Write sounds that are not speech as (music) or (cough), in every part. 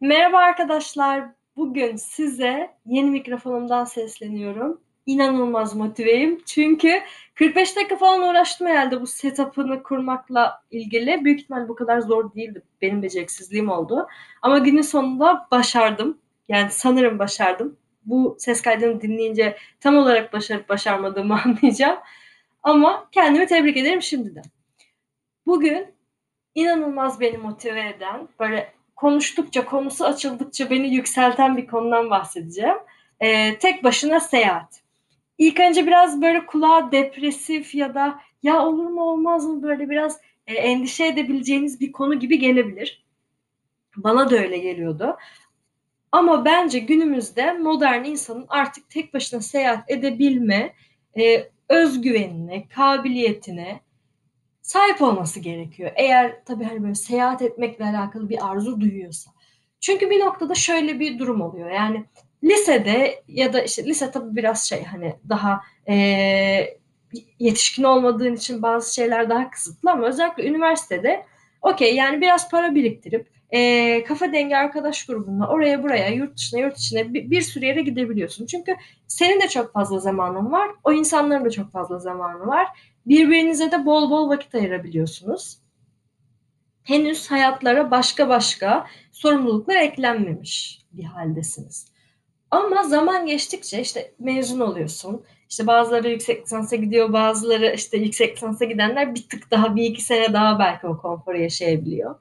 Merhaba arkadaşlar. Bugün size yeni mikrofonumdan sesleniyorum. İnanılmaz motiveyim. Çünkü 45 dakika falan uğraştım herhalde bu setup'ını kurmakla ilgili. Büyük ihtimal bu kadar zor değildi. Benim beceriksizliğim oldu. Ama günün sonunda başardım. Yani sanırım başardım. Bu ses kaydını dinleyince tam olarak başarıp başarmadığımı (laughs) anlayacağım. Ama kendimi tebrik ederim şimdiden. Bugün inanılmaz beni motive eden, böyle konuştukça, konusu açıldıkça beni yükselten bir konudan bahsedeceğim. Ee, tek başına seyahat. İlk önce biraz böyle kulağa depresif ya da ya olur mu olmaz mı böyle biraz e, endişe edebileceğiniz bir konu gibi gelebilir. Bana da öyle geliyordu. Ama bence günümüzde modern insanın artık tek başına seyahat edebilme e, özgüvenine, kabiliyetine, sahip olması gerekiyor. Eğer tabii hani böyle seyahat etmekle alakalı bir arzu duyuyorsa. Çünkü bir noktada şöyle bir durum oluyor. Yani lisede ya da işte lise tabii biraz şey hani daha e, yetişkin olmadığın için bazı şeyler daha kısıtlı ama özellikle üniversitede okey yani biraz para biriktirip e, kafa dengi arkadaş grubunla oraya buraya yurt dışına yurt içine bir, bir sürü yere gidebiliyorsun. Çünkü senin de çok fazla zamanın var. O insanların da çok fazla zamanı var birbirinize de bol bol vakit ayırabiliyorsunuz. Henüz hayatlara başka başka sorumluluklar eklenmemiş bir haldesiniz. Ama zaman geçtikçe işte mezun oluyorsun. İşte bazıları yüksek lisansa gidiyor, bazıları işte yüksek lisansa gidenler bir tık daha bir iki sene daha belki o konforu yaşayabiliyor.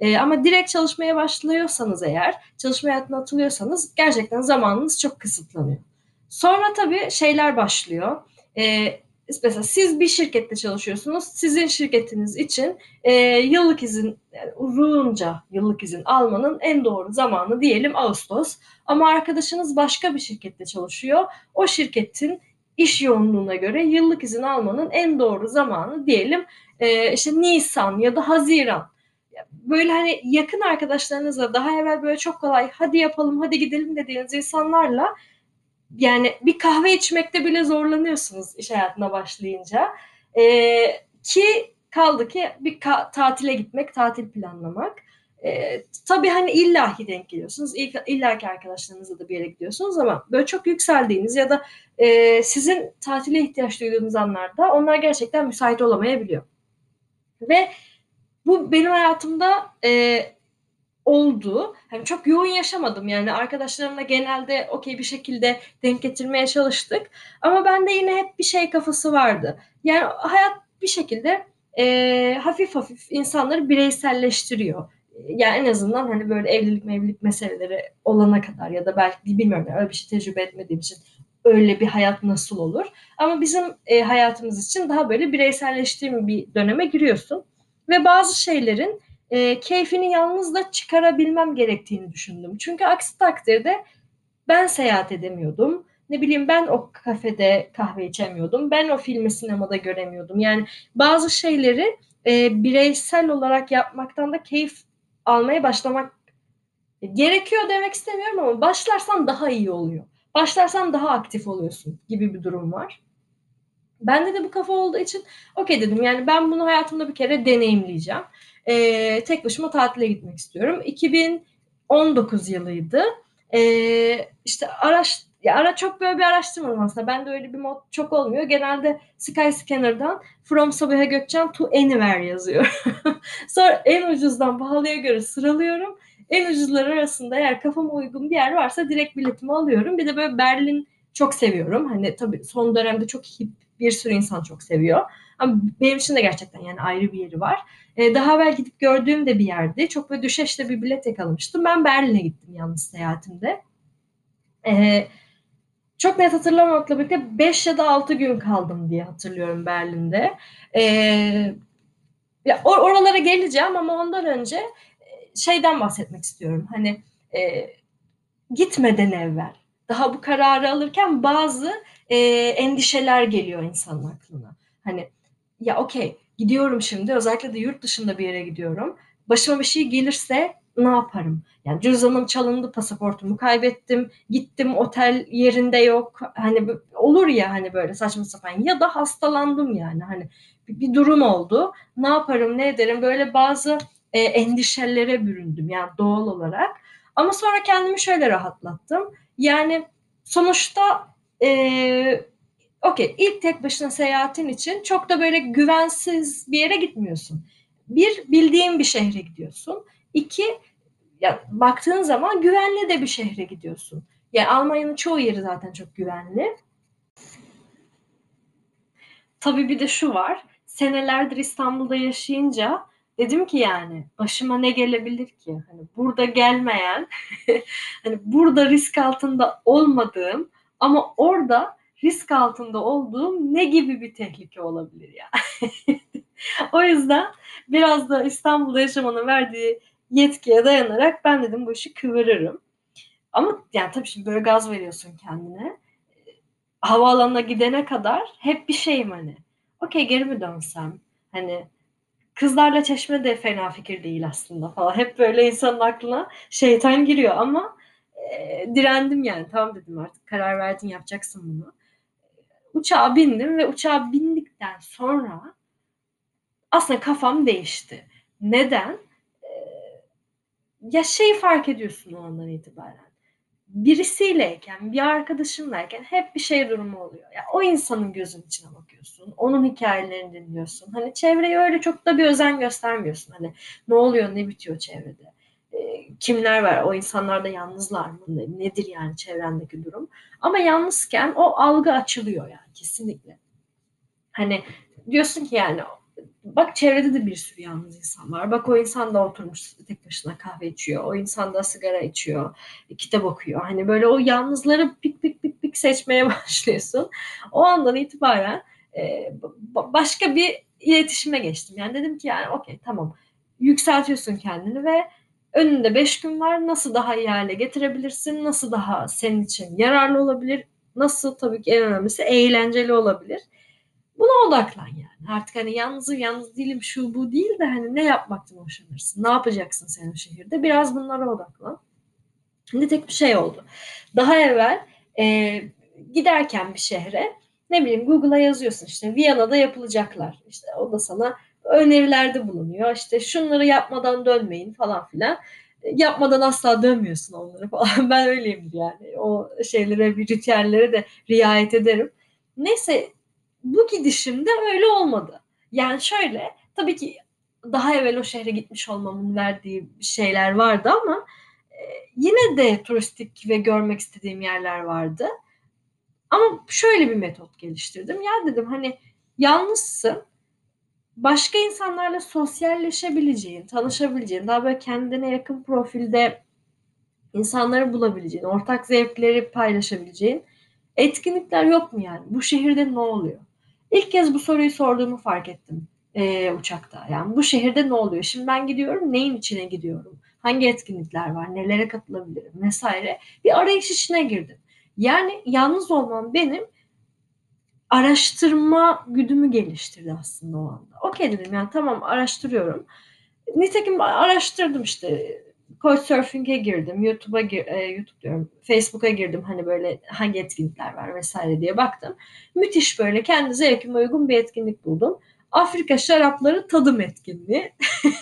ee, ama direkt çalışmaya başlıyorsanız eğer, çalışma hayatına atılıyorsanız gerçekten zamanınız çok kısıtlanıyor. Sonra tabii şeyler başlıyor. ee, mesela siz bir şirkette çalışıyorsunuz. Sizin şirketiniz için e, yıllık izin yani uzunca yıllık izin almanın en doğru zamanı diyelim Ağustos. Ama arkadaşınız başka bir şirkette çalışıyor. O şirketin iş yoğunluğuna göre yıllık izin almanın en doğru zamanı diyelim e, işte Nisan ya da Haziran. Böyle hani yakın arkadaşlarınızla daha evvel böyle çok kolay hadi yapalım hadi gidelim dediğiniz insanlarla yani bir kahve içmekte bile zorlanıyorsunuz iş hayatına başlayınca. Ee, ki kaldı ki bir ka- tatile gitmek, tatil planlamak. Ee, tabii hani illahi denk geliyorsunuz. İlla ki arkadaşlarınızla da bir yere gidiyorsunuz ama böyle çok yükseldiğiniz ya da e, sizin tatile ihtiyaç duyduğunuz anlarda onlar gerçekten müsait olamayabiliyor. Ve bu benim hayatımda e, oldu. Hani çok yoğun yaşamadım yani arkadaşlarımla genelde okey bir şekilde denk getirmeye çalıştık. Ama bende yine hep bir şey kafası vardı. Yani hayat bir şekilde e, hafif hafif insanları bireyselleştiriyor. Yani en azından hani böyle evlilik mevlilik meseleleri olana kadar ya da belki bilmiyorum öyle bir şey tecrübe etmediğim için öyle bir hayat nasıl olur. Ama bizim e, hayatımız için daha böyle bireyselleştiğim bir döneme giriyorsun. Ve bazı şeylerin e, keyfini yalnız da çıkarabilmem gerektiğini düşündüm. Çünkü aksi takdirde ben seyahat edemiyordum. Ne bileyim ben o kafede kahve içemiyordum. Ben o filmi sinemada göremiyordum. Yani bazı şeyleri e, bireysel olarak yapmaktan da keyif almaya başlamak gerekiyor demek istemiyorum ama başlarsan daha iyi oluyor. Başlarsan daha aktif oluyorsun gibi bir durum var. Bende de bu kafa olduğu için okey dedim yani ben bunu hayatımda bir kere deneyimleyeceğim e, tek başıma tatile gitmek istiyorum. 2019 yılıydı. E, işte araç ya ara çok böyle bir araştırmadım aslında. Ben de öyle bir mod çok olmuyor. Genelde Skyscanner'dan From Sabiha Gökçen to Anywhere yazıyor. (laughs) Sonra en ucuzdan pahalıya göre sıralıyorum. En ucuzlar arasında eğer kafama uygun bir yer varsa direkt biletimi alıyorum. Bir de böyle Berlin çok seviyorum. Hani tabii son dönemde çok hip bir sürü insan çok seviyor. Ama benim için de gerçekten yani ayrı bir yeri var. Ee, daha evvel gidip gördüğüm de bir yerdi. Çok böyle düşeşte bir bilet yakalamıştım. Ben Berlin'e gittim yalnız seyahatimde. Ee, çok net hatırlamakla birlikte 5 ya da 6 gün kaldım diye hatırlıyorum Berlin'de. Ee, ya or- oralara geleceğim ama ondan önce e, şeyden bahsetmek istiyorum. Hani e, gitmeden evvel daha bu kararı alırken bazı e, endişeler geliyor insanın aklına. Hani ya okey gidiyorum şimdi özellikle de yurt dışında bir yere gidiyorum. Başıma bir şey gelirse ne yaparım? Yani cüzdanım çalındı, pasaportumu kaybettim, gittim otel yerinde yok. Hani olur ya hani böyle saçma sapan ya da hastalandım yani hani bir, bir durum oldu. Ne yaparım, ne ederim? Böyle bazı e, endişelere büründüm yani doğal olarak. Ama sonra kendimi şöyle rahatlattım. Yani sonuçta e, okey ilk tek başına seyahatin için çok da böyle güvensiz bir yere gitmiyorsun. Bir, bildiğin bir şehre gidiyorsun. İki, ya baktığın zaman güvenli de bir şehre gidiyorsun. Yani Almanya'nın çoğu yeri zaten çok güvenli. Tabii bir de şu var. Senelerdir İstanbul'da yaşayınca dedim ki yani başıma ne gelebilir ki? Hani burada gelmeyen, (laughs) hani burada risk altında olmadığım ama orada risk altında olduğum ne gibi bir tehlike olabilir ya? (laughs) O yüzden biraz da İstanbul'da yaşamanın verdiği yetkiye dayanarak ben dedim bu işi kıvırırım. Ama yani tabii şimdi böyle gaz veriyorsun kendine. Havaalanına gidene kadar hep bir şeyim hani. Okey geri mi dönsem? Hani kızlarla çeşme de fena fikir değil aslında falan. Hep böyle insanın aklına şeytan giriyor ama e, direndim yani. Tamam dedim artık karar verdin yapacaksın bunu. Uçağa bindim ve uçağa bindikten sonra aslında kafam değişti. Neden? Ee, ya şeyi fark ediyorsun o andan itibaren. Birisiyleyken, bir arkadaşınlayken hep bir şey durumu oluyor. Ya o insanın gözün içine bakıyorsun. Onun hikayelerini dinliyorsun. Hani çevreye öyle çok da bir özen göstermiyorsun. Hani ne oluyor, ne bitiyor çevrede? Ee, kimler var? O insanlar da yalnızlar mı? Nedir yani çevrendeki durum? Ama yalnızken o algı açılıyor yani kesinlikle. Hani diyorsun ki yani bak çevrede de bir sürü yalnız insan var. Bak o insan da oturmuş tek başına kahve içiyor. O insan da sigara içiyor. Kitap okuyor. Hani böyle o yalnızları pik pik pik pik seçmeye (laughs) başlıyorsun. O andan itibaren e, başka bir iletişime geçtim. Yani dedim ki yani okey tamam yükseltiyorsun kendini ve önünde beş gün var. Nasıl daha iyi hale getirebilirsin? Nasıl daha senin için yararlı olabilir? Nasıl tabii ki en önemlisi eğlenceli olabilir? Buna odaklan yani. Artık hani yalnızım, yalnız değilim, şu bu değil de hani ne yapmaktan hoşlanırsın? Ne yapacaksın sen o şehirde? Biraz bunlara odaklan. Şimdi tek bir şey oldu. Daha evvel e, giderken bir şehre ne bileyim Google'a yazıyorsun işte Viyana'da yapılacaklar. İşte o da sana önerilerde bulunuyor. İşte şunları yapmadan dönmeyin falan filan. Yapmadan asla dönmüyorsun onları falan. (laughs) Ben öyleyimdir yani. O şeylere, bir ritüellere de riayet ederim. Neyse bu gidişimde öyle olmadı. Yani şöyle tabii ki daha evvel o şehre gitmiş olmamın verdiği şeyler vardı ama e, yine de turistik ve görmek istediğim yerler vardı. Ama şöyle bir metot geliştirdim. Ya dedim hani yalnızsın. Başka insanlarla sosyalleşebileceğin, tanışabileceğin, daha böyle kendine yakın profilde insanları bulabileceğin, ortak zevkleri paylaşabileceğin etkinlikler yok mu yani? Bu şehirde ne oluyor? İlk kez bu soruyu sorduğumu fark ettim e, uçakta. Yani bu şehirde ne oluyor? Şimdi ben gidiyorum, neyin içine gidiyorum? Hangi etkinlikler var? Nelere katılabilirim? Vesaire. Bir arayış içine girdim. Yani yalnız olmam benim araştırma güdümü geliştirdi aslında o anda. Okey dedim yani tamam araştırıyorum. Nitekim araştırdım işte Couchsurfing'e girdim, YouTube'a gir, e, YouTube diyorum, Facebook'a girdim hani böyle hangi etkinlikler var vesaire diye baktım. Müthiş böyle kendi zevkime uygun bir etkinlik buldum. Afrika şarapları tadım etkinliği.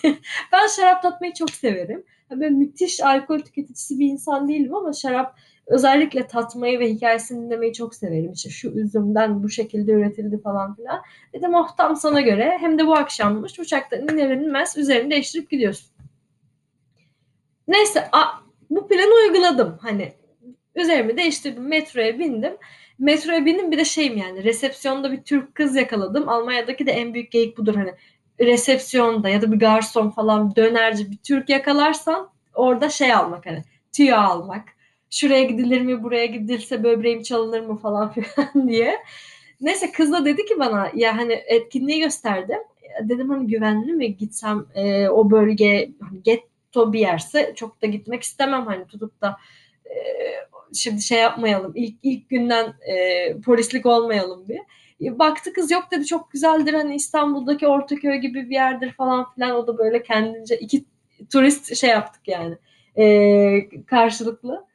(laughs) ben şarap tatmayı çok severim. Böyle müthiş alkol tüketicisi bir insan değilim ama şarap özellikle tatmayı ve hikayesini dinlemeyi çok severim. İşte şu üzümden bu şekilde üretildi falan filan. Dedim oh tam sana göre. Hem de bu akşammış. Uçaktan iner inmez üzerini değiştirip gidiyorsun. Neyse a, bu planı uyguladım. Hani üzerimi değiştirdim. Metroya bindim. Metroya bindim bir de şeyim yani resepsiyonda bir Türk kız yakaladım. Almanya'daki de en büyük geyik budur hani resepsiyonda ya da bir garson falan dönerci bir Türk yakalarsan orada şey almak hani tüyo almak. Şuraya gidilir mi buraya gidilse böbreğim çalınır mı falan (laughs) filan diye. Neyse kız da dedi ki bana ya hani etkinliği gösterdim. Dedim hani güvenli mi gitsem e, o bölge hani get bir yerse çok da gitmek istemem hani tutup da e, şimdi şey yapmayalım ilk ilk günden e, polislik olmayalım bir. E, baktı kız yok dedi çok güzeldir hani İstanbul'daki Ortaköy gibi bir yerdir falan filan o da böyle kendince iki turist şey yaptık yani e, karşılıklı.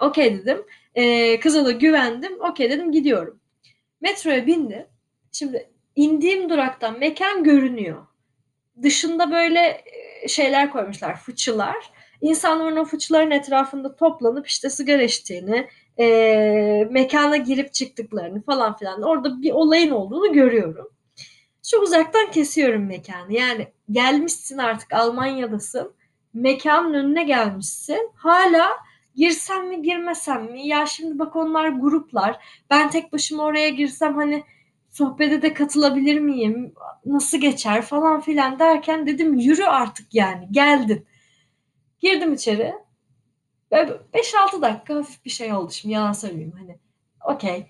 Okey dedim. E, kıza da güvendim. Okey dedim gidiyorum. Metroya bindim. Şimdi indiğim duraktan mekan görünüyor. Dışında böyle şeyler koymuşlar, fıçılar. İnsanların o fıçıların etrafında toplanıp işte sigara içtiğini, e, mekana girip çıktıklarını falan filan orada bir olayın olduğunu görüyorum. Çok uzaktan kesiyorum mekanı. Yani gelmişsin artık Almanya'dasın. Mekanın önüne gelmişsin. Hala girsem mi girmesem mi? Ya şimdi bak onlar gruplar. Ben tek başıma oraya girsem hani sohbete de katılabilir miyim? Nasıl geçer falan filan derken dedim yürü artık yani geldin. Girdim içeri. 5-6 dakika hafif bir şey oldu şimdi yalan söyleyeyim hani. Okey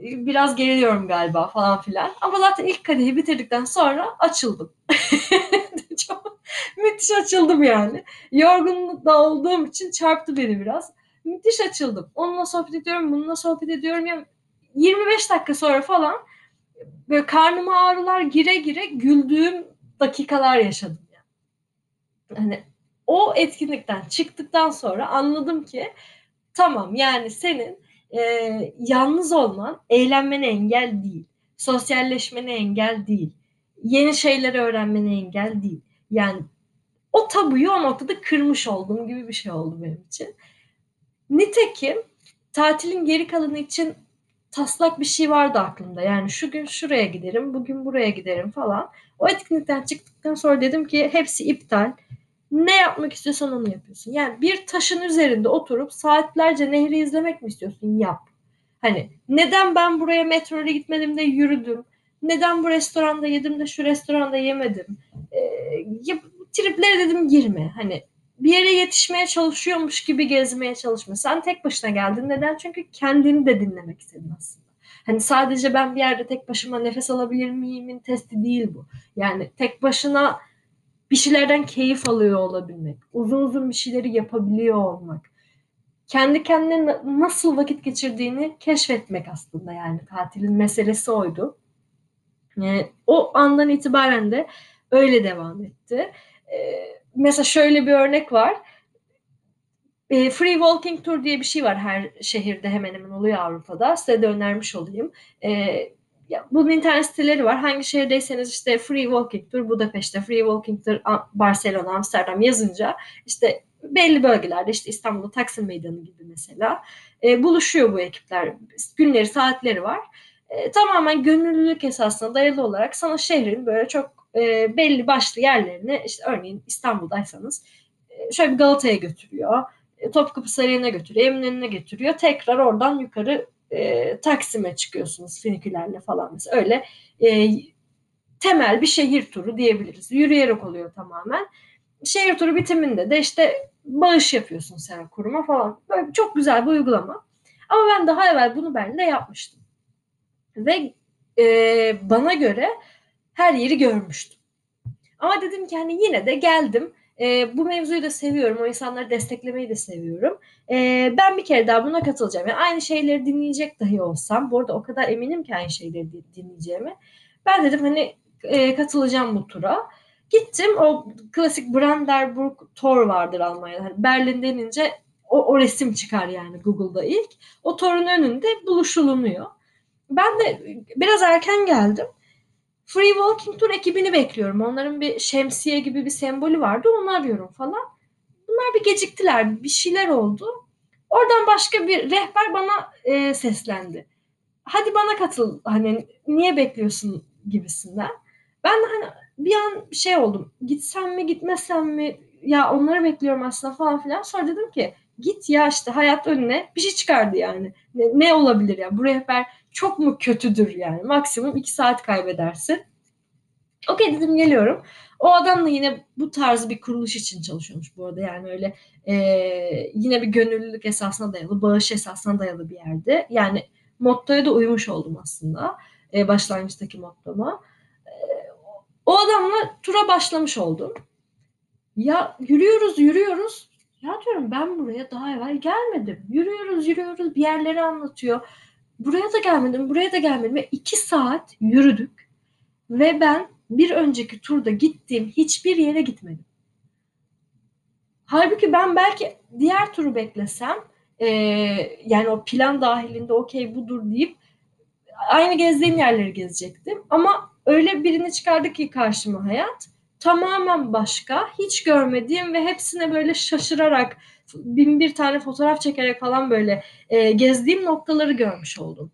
biraz geriliyorum galiba falan filan. Ama zaten ilk kadehi bitirdikten sonra açıldım. (laughs) Çok (laughs) müthiş açıldım yani. Yorgun da olduğum için çarptı beni biraz. Müthiş açıldım. Onunla sohbet ediyorum, bununla sohbet ediyorum. Yani 25 dakika sonra falan böyle karnıma ağrılar gire gire güldüğüm dakikalar yaşadım yani. Hani o etkinlikten çıktıktan sonra anladım ki tamam yani senin e, yalnız olman eğlenmene engel değil. Sosyalleşmene engel değil. Yeni şeyleri öğrenmene engel değil. Yani o tabuyu o noktada kırmış olduğum gibi bir şey oldu benim için. Nitekim tatilin geri kalanı için taslak bir şey vardı aklımda. Yani şu gün şuraya giderim, bugün buraya giderim falan. O etkinlikten çıktıktan sonra dedim ki hepsi iptal. Ne yapmak istiyorsan onu yapıyorsun. Yani bir taşın üzerinde oturup saatlerce nehri izlemek mi istiyorsun? Yap. Hani neden ben buraya metro ile gitmedim de yürüdüm? Neden bu restoranda yedim de şu restoranda yemedim? Ya, triplere dedim girme. Hani bir yere yetişmeye çalışıyormuş gibi gezmeye çalışma. Sen tek başına geldin. Neden? Çünkü kendini de dinlemek istedin aslında. Hani sadece ben bir yerde tek başıma nefes alabilir miyimin testi değil bu. Yani tek başına bir şeylerden keyif alıyor olabilmek, uzun uzun bir şeyleri yapabiliyor olmak, kendi kendine nasıl vakit geçirdiğini keşfetmek aslında yani tatilin meselesi oydu. Yani o andan itibaren de öyle devam etti. Ee, mesela şöyle bir örnek var. Ee, Free Walking Tour diye bir şey var her şehirde hemen hemen oluyor Avrupa'da. Size de önermiş olayım. Ee, ya, bunun internet siteleri var. Hangi şehirdeyseniz işte Free Walking Tour Budapeşte, Free Walking Tour Barcelona, Amsterdam yazınca işte belli bölgelerde işte İstanbul'da Taksim Meydanı gibi mesela e, buluşuyor bu ekipler. Günleri, saatleri var. E, tamamen gönüllülük esasına dayalı olarak sana şehrin böyle çok e, belli başlı yerlerini işte örneğin İstanbul'daysanız e, şöyle bir Galata'ya götürüyor. E, Topkapı Sarayı'na götürüyor, Eminönü'ne götürüyor. Tekrar oradan yukarı e, Taksim'e çıkıyorsunuz finikülerle falan mesela. Öyle e, temel bir şehir turu diyebiliriz. Yürüyerek oluyor tamamen. Şehir turu bitiminde de işte bağış yapıyorsun sen kuruma falan. Böyle çok güzel bir uygulama. Ama ben daha evvel bunu ben de yapmıştım. Ve e, bana göre her yeri görmüştüm. Ama dedim ki hani yine de geldim. E, bu mevzuyu da seviyorum. O insanları desteklemeyi de seviyorum. E, ben bir kere daha buna katılacağım. Yani aynı şeyleri dinleyecek dahi olsam. Bu arada o kadar eminim ki aynı şeyleri dinleyeceğimi. Ben dedim hani e, katılacağım bu tura. Gittim o klasik Brandenburg Tor vardır Almanya'da. Hani Berlin denince o, o resim çıkar yani Google'da ilk. O torun önünde buluşulunuyor. Ben de biraz erken geldim. Free Walking Tour ekibini bekliyorum. Onların bir şemsiye gibi bir sembolü vardı. Onu arıyorum falan. Bunlar bir geciktiler. Bir şeyler oldu. Oradan başka bir rehber bana e, seslendi. Hadi bana katıl. Hani niye bekliyorsun gibisinden. Ben hani bir an şey oldum. Gitsem mi gitmesem mi? Ya onları bekliyorum aslında falan filan. Sonra dedim ki git ya işte hayat önüne bir şey çıkardı yani. Ne, ne olabilir ya? Bu rehber çok mu kötüdür yani? Maksimum iki saat kaybedersin. Okey dedim geliyorum. O adam da yine bu tarz bir kuruluş için çalışıyormuş bu arada. Yani öyle e, yine bir gönüllülük esasına dayalı, bağış esasına dayalı bir yerde. Yani mottoya da uymuş oldum aslında. E, başlangıçtaki mottoma. E, o adamla tura başlamış oldum. Ya yürüyoruz yürüyoruz. Ya diyorum ben buraya daha evvel gelmedim. Yürüyoruz yürüyoruz bir yerleri anlatıyor. Buraya da gelmedim, buraya da gelmedim. Ve iki saat yürüdük. Ve ben bir önceki turda gittiğim hiçbir yere gitmedim. Halbuki ben belki diğer turu beklesem e, yani o plan dahilinde okey budur deyip aynı gezdiğim yerleri gezecektim. Ama öyle birini çıkardı ki karşıma hayat. Tamamen başka, hiç görmediğim ve hepsine böyle şaşırarak bin bir tane fotoğraf çekerek falan böyle e, gezdiğim noktaları görmüş oldum.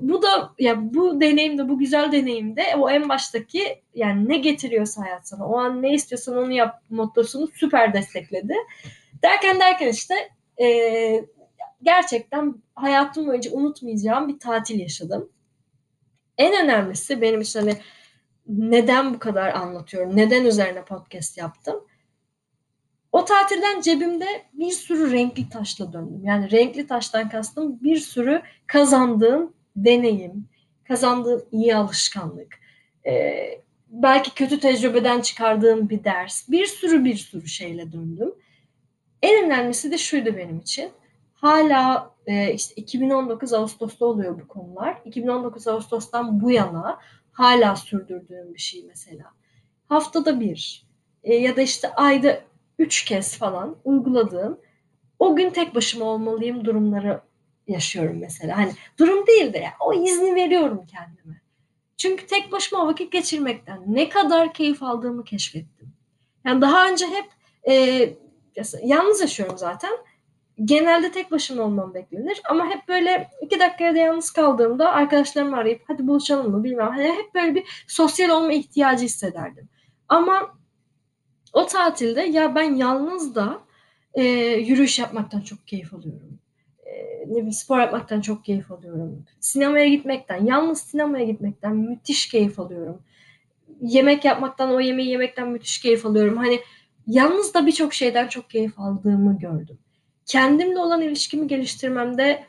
Bu da ya bu deneyimde bu güzel deneyimde o en baştaki yani ne getiriyorsa hayat sana o an ne istiyorsan onu yap mottosunu süper destekledi. Derken derken işte e, gerçekten hayatım boyunca unutmayacağım bir tatil yaşadım. En önemlisi benim için hani neden bu kadar anlatıyorum, neden üzerine podcast yaptım. O tatilden cebimde bir sürü renkli taşla döndüm. Yani renkli taştan kastım bir sürü kazandığım deneyim, kazandığım iyi alışkanlık, e, belki kötü tecrübeden çıkardığım bir ders, bir sürü bir sürü şeyle döndüm. En önemlisi de şuydu benim için. Hala e, işte 2019 Ağustos'ta oluyor bu konular. 2019 Ağustos'tan bu yana hala sürdürdüğüm bir şey mesela. Haftada bir e, ya da işte ayda üç kez falan uyguladığım o gün tek başıma olmalıyım durumları yaşıyorum mesela. Hani durum değil de yani o izni veriyorum kendime. Çünkü tek başıma vakit geçirmekten ne kadar keyif aldığımı keşfettim. Yani daha önce hep e, yalnız yaşıyorum zaten. Genelde tek başıma olmam beklenir ama hep böyle iki dakikaya da yalnız kaldığımda arkadaşlarımı arayıp hadi buluşalım mı bilmem. Hani hep böyle bir sosyal olma ihtiyacı hissederdim. Ama o tatilde ya ben yalnız da e, yürüyüş yapmaktan çok keyif alıyorum. E, ne bileyim spor yapmaktan çok keyif alıyorum. Sinemaya gitmekten, yalnız sinemaya gitmekten müthiş keyif alıyorum. Yemek yapmaktan, o yemeği yemekten müthiş keyif alıyorum. Hani yalnız da birçok şeyden çok keyif aldığımı gördüm. Kendimle olan ilişkimi geliştirmemde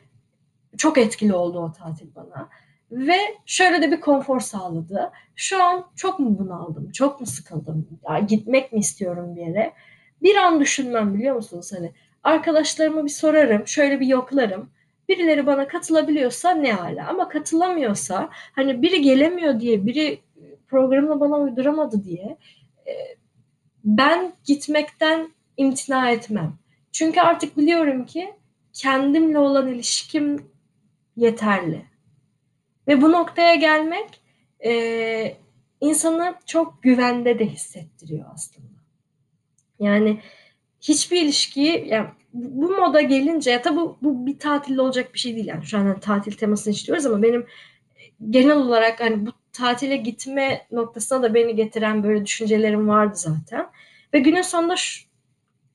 çok etkili oldu o tatil bana. Ve şöyle de bir konfor sağladı. Şu an çok mu bunaldım, çok mu sıkıldım, ya gitmek mi istiyorum bir yere? Bir an düşünmem biliyor musunuz? Hani arkadaşlarıma bir sorarım, şöyle bir yoklarım. Birileri bana katılabiliyorsa ne hala ama katılamıyorsa hani biri gelemiyor diye, biri programını bana uyduramadı diye e, ben gitmekten imtina etmem. Çünkü artık biliyorum ki kendimle olan ilişkim yeterli. Ve bu noktaya gelmek e, insanı çok güvende de hissettiriyor aslında. Yani hiçbir ilişkiyi yani bu moda gelince ya tabi bu, bu bir tatilde olacak bir şey değil yani şu an hani tatil temasını işliyoruz ama benim genel olarak hani bu tatile gitme noktasına da beni getiren böyle düşüncelerim vardı zaten. Ve günün sonunda şu,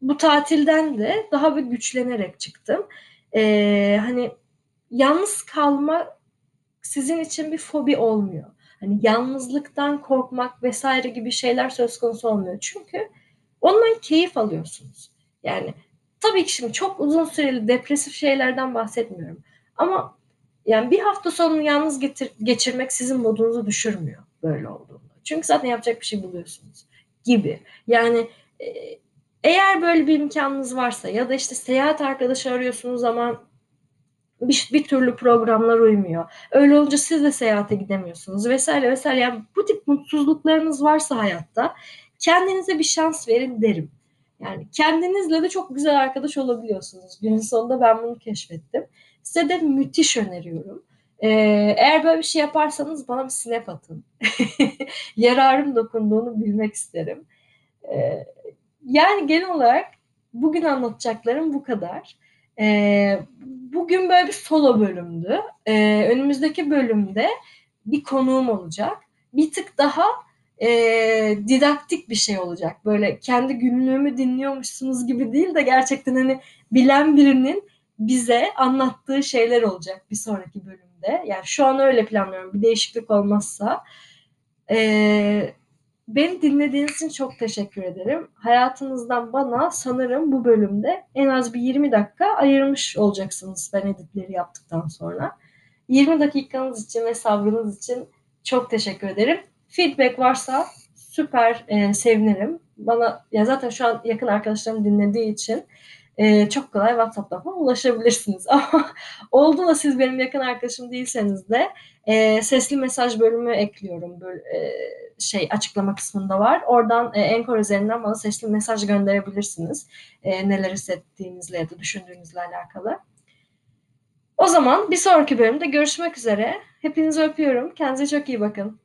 bu tatilden de daha bir güçlenerek çıktım. Ee, hani yalnız kalma sizin için bir fobi olmuyor. Hani yalnızlıktan korkmak vesaire gibi şeyler söz konusu olmuyor. Çünkü ondan keyif alıyorsunuz. Yani tabii ki şimdi çok uzun süreli depresif şeylerden bahsetmiyorum. Ama yani bir hafta sonunu yalnız getir, geçirmek sizin modunuzu düşürmüyor böyle olduğunda. Çünkü zaten yapacak bir şey buluyorsunuz gibi. Yani e, eğer böyle bir imkanınız varsa ya da işte seyahat arkadaşı arıyorsunuz ama bir, bir türlü programlar uymuyor. Öyle olunca siz de seyahate gidemiyorsunuz vesaire vesaire. Yani bu tip mutsuzluklarınız varsa hayatta kendinize bir şans verin derim. Yani kendinizle de çok güzel arkadaş olabiliyorsunuz. Günün sonunda ben bunu keşfettim. Size de müthiş öneriyorum. Ee, eğer böyle bir şey yaparsanız bana bir snap atın. (laughs) Yararım dokunduğunu bilmek isterim. Ee, yani genel olarak bugün anlatacaklarım bu kadar. Ee, bugün böyle bir solo bölümdü. Ee, önümüzdeki bölümde bir konuğum olacak. Bir tık daha e, didaktik bir şey olacak. Böyle kendi günlüğümü dinliyormuşsunuz gibi değil de gerçekten hani bilen birinin bize anlattığı şeyler olacak bir sonraki bölümde. Yani şu an öyle planlıyorum. Bir değişiklik olmazsa. Ee, Beni dinlediğiniz için çok teşekkür ederim. Hayatınızdan bana sanırım bu bölümde en az bir 20 dakika ayırmış olacaksınız ben editleri yaptıktan sonra. 20 dakikanız için ve sabrınız için çok teşekkür ederim. Feedback varsa süper e, sevinirim. Bana ya zaten şu an yakın arkadaşlarım dinlediği için e, çok kolay WhatsApp'tan falan ulaşabilirsiniz. (laughs) Ama oldu da siz benim yakın arkadaşım değilseniz de e, sesli mesaj bölümü ekliyorum. Böyle, e, şey açıklama kısmında var. Oradan e, Encore üzerinden bana sesli mesaj gönderebilirsiniz. E, neler hissettiğinizle ya da düşündüğünüzle alakalı. O zaman bir sonraki bölümde görüşmek üzere. Hepinizi öpüyorum. Kendinize çok iyi bakın.